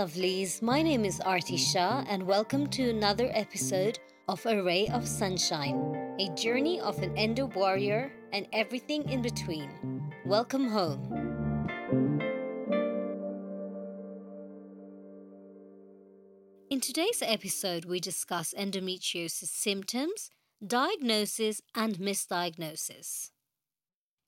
lovelies. My name is Arti Shah, and welcome to another episode of A Ray of Sunshine, a journey of an endo warrior and everything in between. Welcome home. In today's episode, we discuss endometriosis symptoms, diagnosis, and misdiagnosis.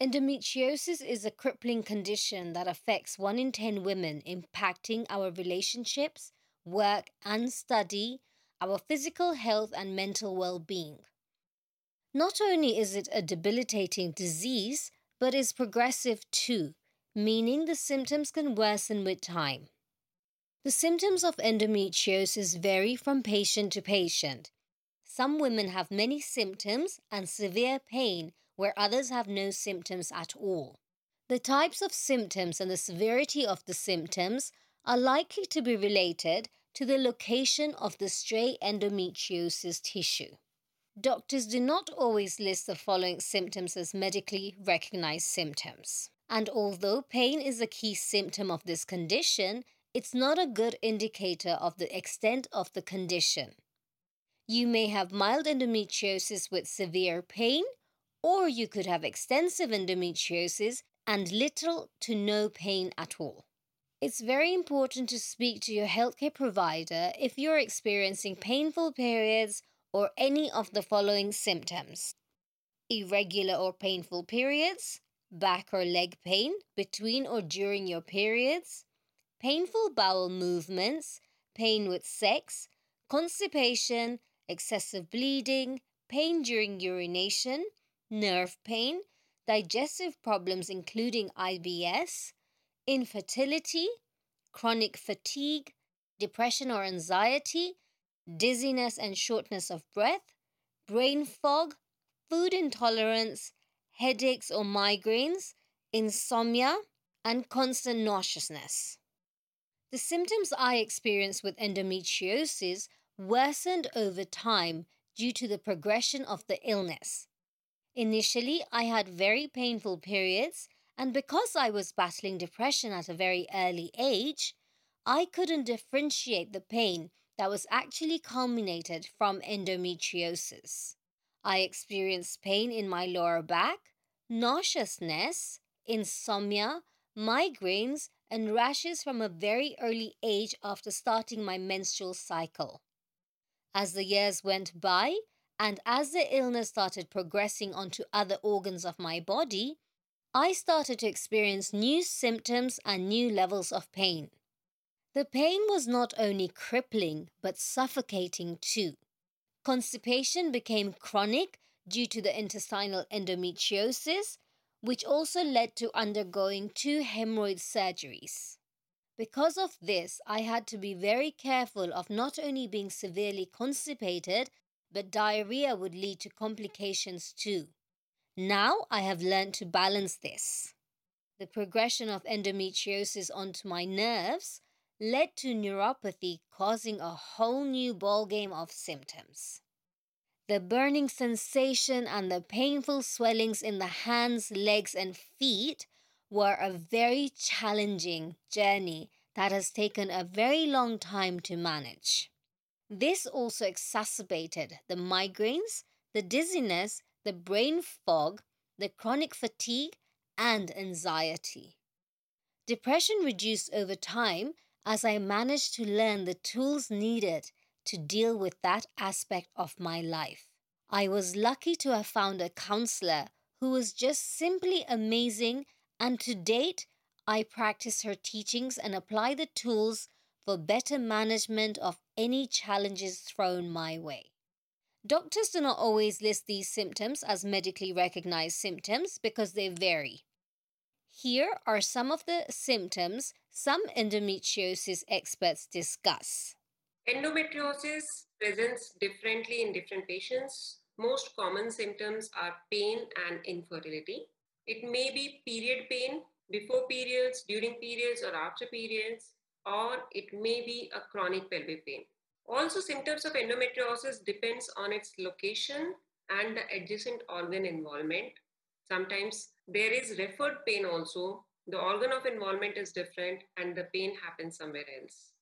Endometriosis is a crippling condition that affects 1 in 10 women, impacting our relationships, work, and study, our physical health, and mental well being. Not only is it a debilitating disease, but is progressive too, meaning the symptoms can worsen with time. The symptoms of endometriosis vary from patient to patient. Some women have many symptoms and severe pain where others have no symptoms at all. The types of symptoms and the severity of the symptoms are likely to be related to the location of the stray endometriosis tissue. Doctors do not always list the following symptoms as medically recognized symptoms. And although pain is a key symptom of this condition, it's not a good indicator of the extent of the condition. You may have mild endometriosis with severe pain or you could have extensive endometriosis and little to no pain at all. It's very important to speak to your healthcare provider if you're experiencing painful periods or any of the following symptoms irregular or painful periods, back or leg pain between or during your periods, painful bowel movements, pain with sex, constipation, excessive bleeding, pain during urination, nerve pain, digestive problems including IBS, infertility, chronic fatigue, depression or anxiety, dizziness and shortness of breath, brain fog, food intolerance, headaches or migraines, insomnia, and constant nauseousness. The symptoms I experienced with endometriosis worsened over time due to the progression of the illness. Initially, I had very painful periods, and because I was battling depression at a very early age, I couldn't differentiate the pain that was actually culminated from endometriosis. I experienced pain in my lower back, nauseousness, insomnia, migraines, and rashes from a very early age after starting my menstrual cycle. As the years went by, and as the illness started progressing onto other organs of my body, I started to experience new symptoms and new levels of pain. The pain was not only crippling, but suffocating too. Constipation became chronic due to the intestinal endometriosis, which also led to undergoing two hemorrhoid surgeries. Because of this, I had to be very careful of not only being severely constipated, but diarrhea would lead to complications too. Now I have learned to balance this. The progression of endometriosis onto my nerves led to neuropathy, causing a whole new ballgame of symptoms. The burning sensation and the painful swellings in the hands, legs, and feet were a very challenging journey that has taken a very long time to manage. This also exacerbated the migraines, the dizziness, the brain fog, the chronic fatigue, and anxiety. Depression reduced over time as I managed to learn the tools needed to deal with that aspect of my life. I was lucky to have found a counselor who was just simply amazing, and to date, I practice her teachings and apply the tools for better management of any challenges thrown my way. Doctors do not always list these symptoms as medically recognized symptoms because they vary. Here are some of the symptoms some endometriosis experts discuss. Endometriosis presents differently in different patients. Most common symptoms are pain and infertility. It may be period pain before periods, during periods, or after periods or it may be a chronic pelvic pain. Also, symptoms of endometriosis depends on its location and the adjacent organ involvement. Sometimes there is referred pain also. The organ of involvement is different and the pain happens somewhere else.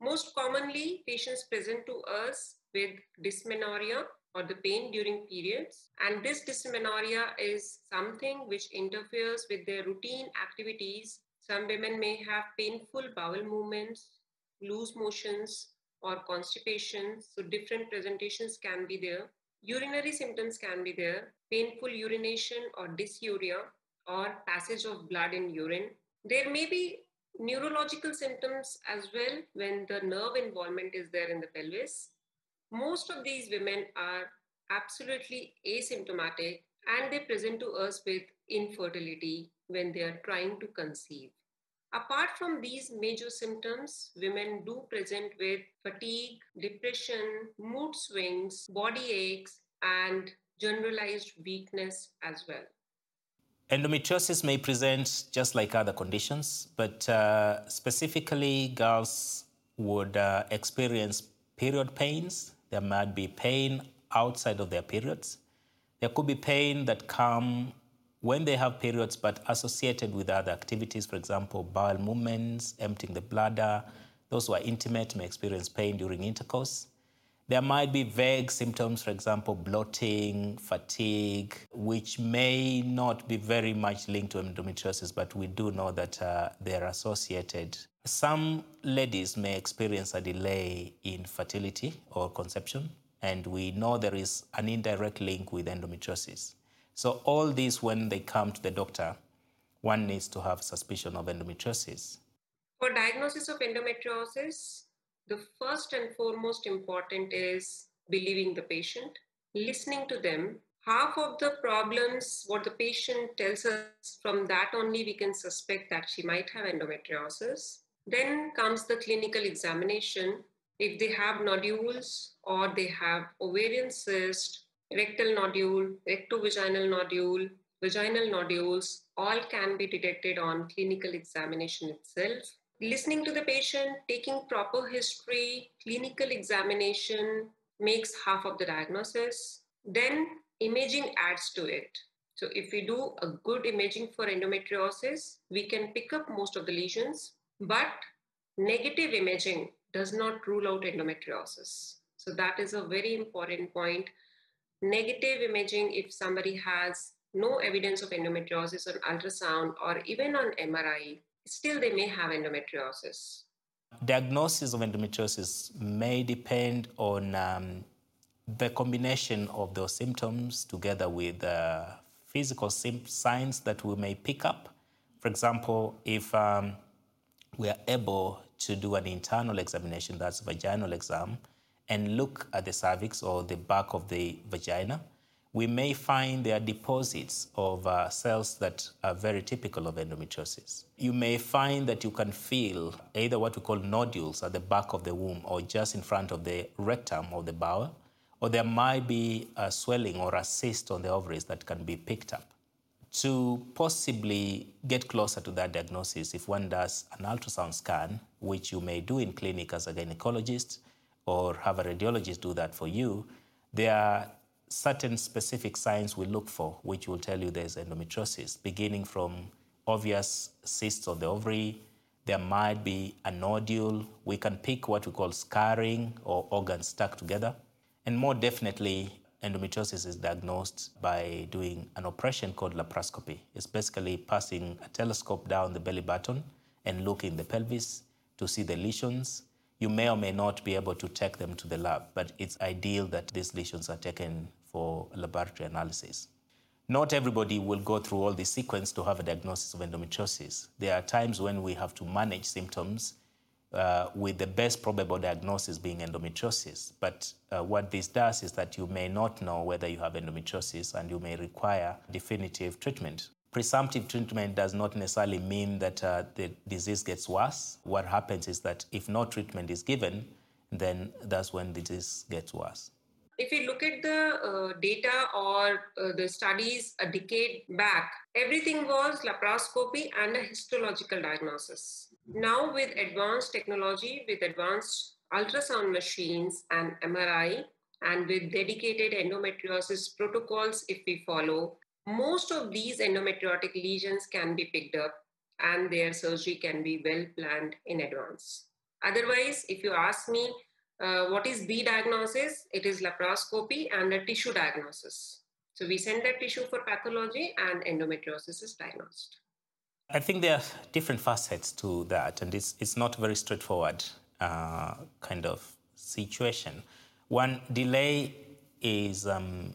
Most commonly, patients present to us with dysmenorrhea or the pain during periods. And this dysmenorrhea is something which interferes with their routine activities. Some women may have painful bowel movements, loose motions, or constipation. So, different presentations can be there. Urinary symptoms can be there painful urination or dysuria, or passage of blood in urine. There may be neurological symptoms as well when the nerve involvement is there in the pelvis. Most of these women are absolutely asymptomatic and they present to us with infertility when they are trying to conceive. Apart from these major symptoms, women do present with fatigue, depression, mood swings, body aches, and generalized weakness as well. Endometriosis may present just like other conditions, but uh, specifically, girls would uh, experience period pains. There might be pain outside of their periods. There could be pain that come when they have periods, but associated with other activities, for example, bowel movements, emptying the bladder. Those who are intimate may experience pain during intercourse. There might be vague symptoms, for example, bloating, fatigue, which may not be very much linked to endometriosis, but we do know that uh, they're associated. Some ladies may experience a delay in fertility or conception, and we know there is an indirect link with endometriosis. So, all these, when they come to the doctor, one needs to have suspicion of endometriosis. For diagnosis of endometriosis, the first and foremost important is believing the patient, listening to them. Half of the problems, what the patient tells us, from that only we can suspect that she might have endometriosis. Then comes the clinical examination. If they have nodules or they have ovarian cyst, rectal nodule, rectovaginal nodule, vaginal nodules, all can be detected on clinical examination itself listening to the patient, taking proper history, clinical examination makes half of the diagnosis. Then imaging adds to it. So if we do a good imaging for endometriosis, we can pick up most of the lesions, but negative imaging does not rule out endometriosis. So that is a very important point. Negative imaging, if somebody has no evidence of endometriosis on ultrasound or even on MRI, still they may have endometriosis. Diagnosis of endometriosis may depend on um, the combination of those symptoms together with uh, physical signs that we may pick up. For example, if um, we are able to do an internal examination, that's vaginal exam, and look at the cervix or the back of the vagina, we may find there are deposits of uh, cells that are very typical of endometriosis. You may find that you can feel either what we call nodules at the back of the womb or just in front of the rectum of the bowel, or there might be a swelling or a cyst on the ovaries that can be picked up. To possibly get closer to that diagnosis, if one does an ultrasound scan, which you may do in clinic as a gynecologist or have a radiologist do that for you, there are certain specific signs we look for, which will tell you there's endometriosis, beginning from obvious cysts of the ovary. There might be a nodule. We can pick what we call scarring or organs stuck together. And more definitely, endometriosis is diagnosed by doing an operation called laparoscopy. It's basically passing a telescope down the belly button and looking in the pelvis to see the lesions you may or may not be able to take them to the lab, but it's ideal that these lesions are taken for laboratory analysis. Not everybody will go through all the sequence to have a diagnosis of endometriosis. There are times when we have to manage symptoms uh, with the best probable diagnosis being endometriosis. But uh, what this does is that you may not know whether you have endometriosis and you may require definitive treatment. Presumptive treatment does not necessarily mean that uh, the disease gets worse. What happens is that if no treatment is given, then that's when the disease gets worse. If you look at the uh, data or uh, the studies a decade back, everything was laparoscopy and a histological diagnosis. Now, with advanced technology, with advanced ultrasound machines and MRI, and with dedicated endometriosis protocols, if we follow, most of these endometriotic lesions can be picked up and their surgery can be well planned in advance. Otherwise, if you ask me uh, what is the diagnosis, it is laparoscopy and a tissue diagnosis. So we send that tissue for pathology and endometriosis is diagnosed. I think there are different facets to that, and it's, it's not very straightforward uh, kind of situation. One delay is um,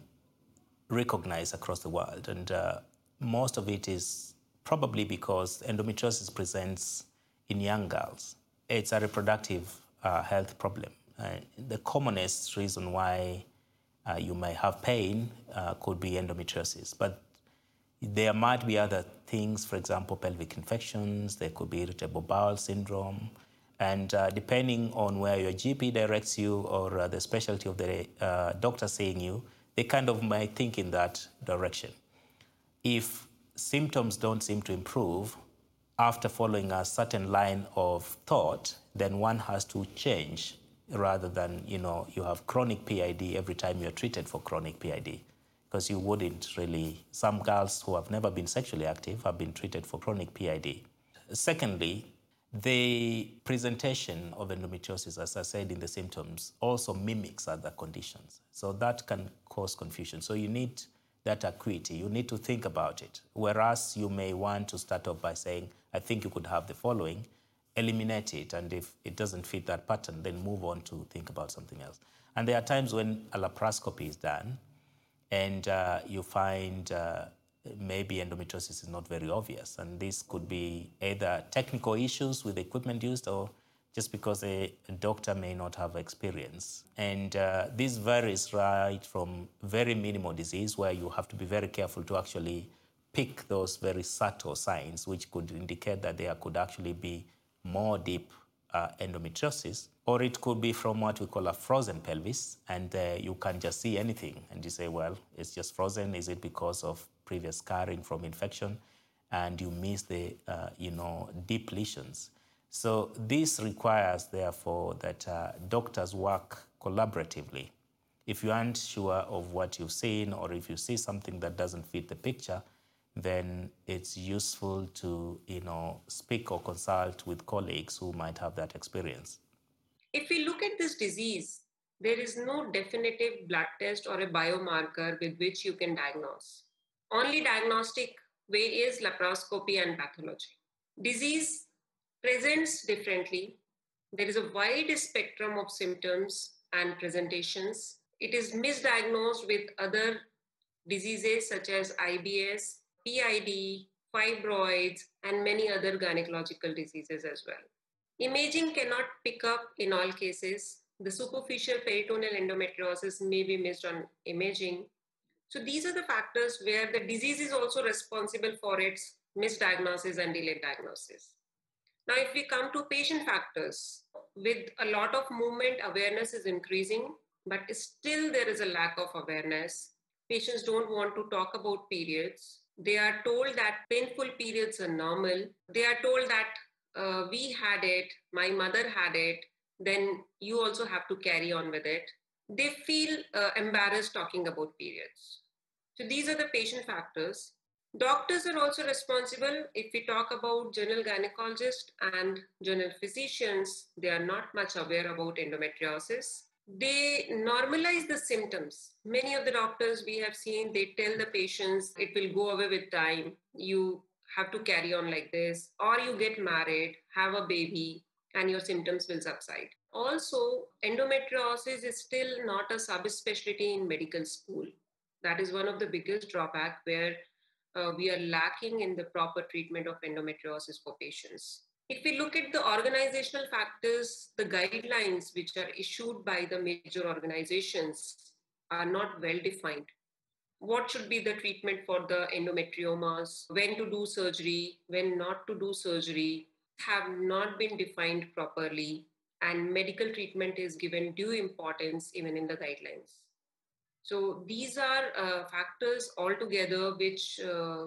recognized across the world, and uh, most of it is probably because endometriosis presents in young girls. It's a reproductive uh, health problem. Uh, the commonest reason why uh, you may have pain uh, could be endometriosis, but there might be other things, for example, pelvic infections, there could be irritable bowel syndrome, and uh, depending on where your GP directs you or uh, the specialty of the uh, doctor seeing you, they kind of might think in that direction. If symptoms don't seem to improve after following a certain line of thought, then one has to change rather than, you know, you have chronic PID every time you're treated for chronic PID because you wouldn't really. Some girls who have never been sexually active have been treated for chronic PID. Secondly, the presentation of endometriosis, as I said in the symptoms, also mimics other conditions. So that can cause confusion. So you need that acuity. You need to think about it. Whereas you may want to start off by saying, I think you could have the following, eliminate it. And if it doesn't fit that pattern, then move on to think about something else. And there are times when a laparoscopy is done and uh, you find uh, maybe endometriosis is not very obvious. And this could be either technical issues with equipment used or just because a, doctor may not have experience. And uh, this varies right from very minimal disease, where you have to be very careful to actually pick those very subtle signs, which could indicate that there could actually be more deep uh, endometriosis, or it could be from what we call a frozen pelvis, and uh, you can just see anything, and you say, well, it's just frozen. Is it because of previous scarring from infection? And you miss the, uh, you know, deep lesions. So this requires, therefore, that uh, doctors work collaboratively. If you aren't sure of what you've seen, or if you see something that doesn't fit the picture, then it's useful to you know speak or consult with colleagues who might have that experience if we look at this disease there is no definitive blood test or a biomarker with which you can diagnose only diagnostic way is laparoscopy and pathology disease presents differently there is a wide spectrum of symptoms and presentations it is misdiagnosed with other diseases such as ibs PID, fibroids, and many other gynecological diseases as well. Imaging cannot pick up in all cases. The superficial peritoneal endometriosis may be missed on imaging. So these are the factors where the disease is also responsible for its misdiagnosis and delayed diagnosis. Now, if we come to patient factors, with a lot of movement, awareness is increasing, but still there is a lack of awareness. Patients don't want to talk about periods. They are told that painful periods are normal. They are told that uh, we had it, my mother had it, then you also have to carry on with it. They feel uh, embarrassed talking about periods. So these are the patient factors. Doctors are also responsible. If we talk about general gynecologists and general physicians, they are not much aware about endometriosis they normalize the symptoms. Many of the doctors we have seen, they tell the patients it will go away with time. You have to carry on like this, or you get married, have a baby, and your symptoms will subside. Also, endometriosis is still not a subspecialty in medical school. That is one of the biggest drawback where uh, we are lacking in the proper treatment of endometriosis for patients. If we look at the organizational factors, the guidelines which are issued by the major organizations are not well defined. What should be the treatment for the endometriomas, when to do surgery, when not to do surgery, have not been defined properly, and medical treatment is given due importance even in the guidelines. So these are uh, factors altogether which uh,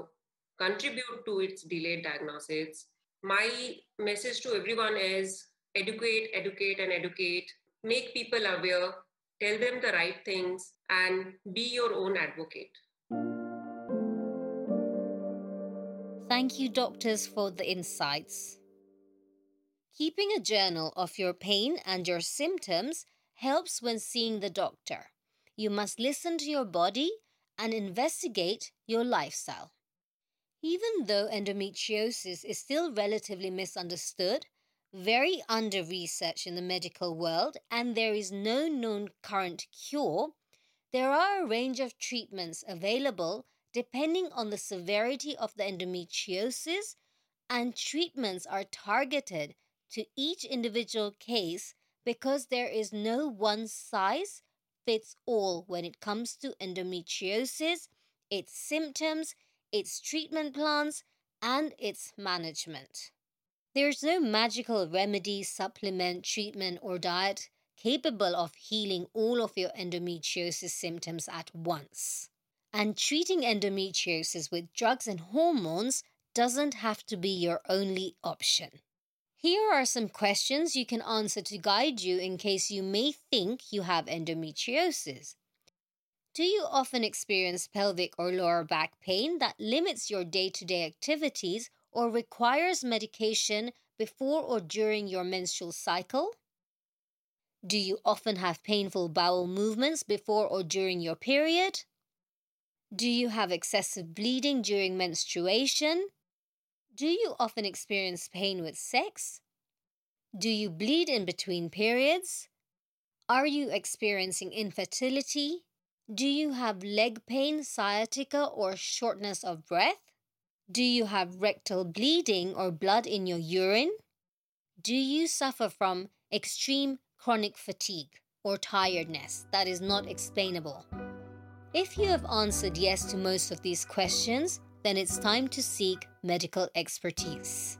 contribute to its delayed diagnosis my message to everyone is educate, educate, and educate. Make people aware, tell them the right things, and be your own advocate. Thank you, doctors, for the insights. Keeping a journal of your pain and your symptoms helps when seeing the doctor. You must listen to your body and investigate your lifestyle. Even though endometriosis is still relatively misunderstood, very under researched in the medical world, and there is no known current cure, there are a range of treatments available depending on the severity of the endometriosis, and treatments are targeted to each individual case because there is no one size fits all when it comes to endometriosis, its symptoms, its treatment plans, and its management. There's no magical remedy, supplement, treatment, or diet capable of healing all of your endometriosis symptoms at once. And treating endometriosis with drugs and hormones doesn't have to be your only option. Here are some questions you can answer to guide you in case you may think you have endometriosis. Do you often experience pelvic or lower back pain that limits your day to day activities or requires medication before or during your menstrual cycle? Do you often have painful bowel movements before or during your period? Do you have excessive bleeding during menstruation? Do you often experience pain with sex? Do you bleed in between periods? Are you experiencing infertility? Do you have leg pain, sciatica, or shortness of breath? Do you have rectal bleeding or blood in your urine? Do you suffer from extreme chronic fatigue or tiredness that is not explainable? If you have answered yes to most of these questions, then it's time to seek medical expertise.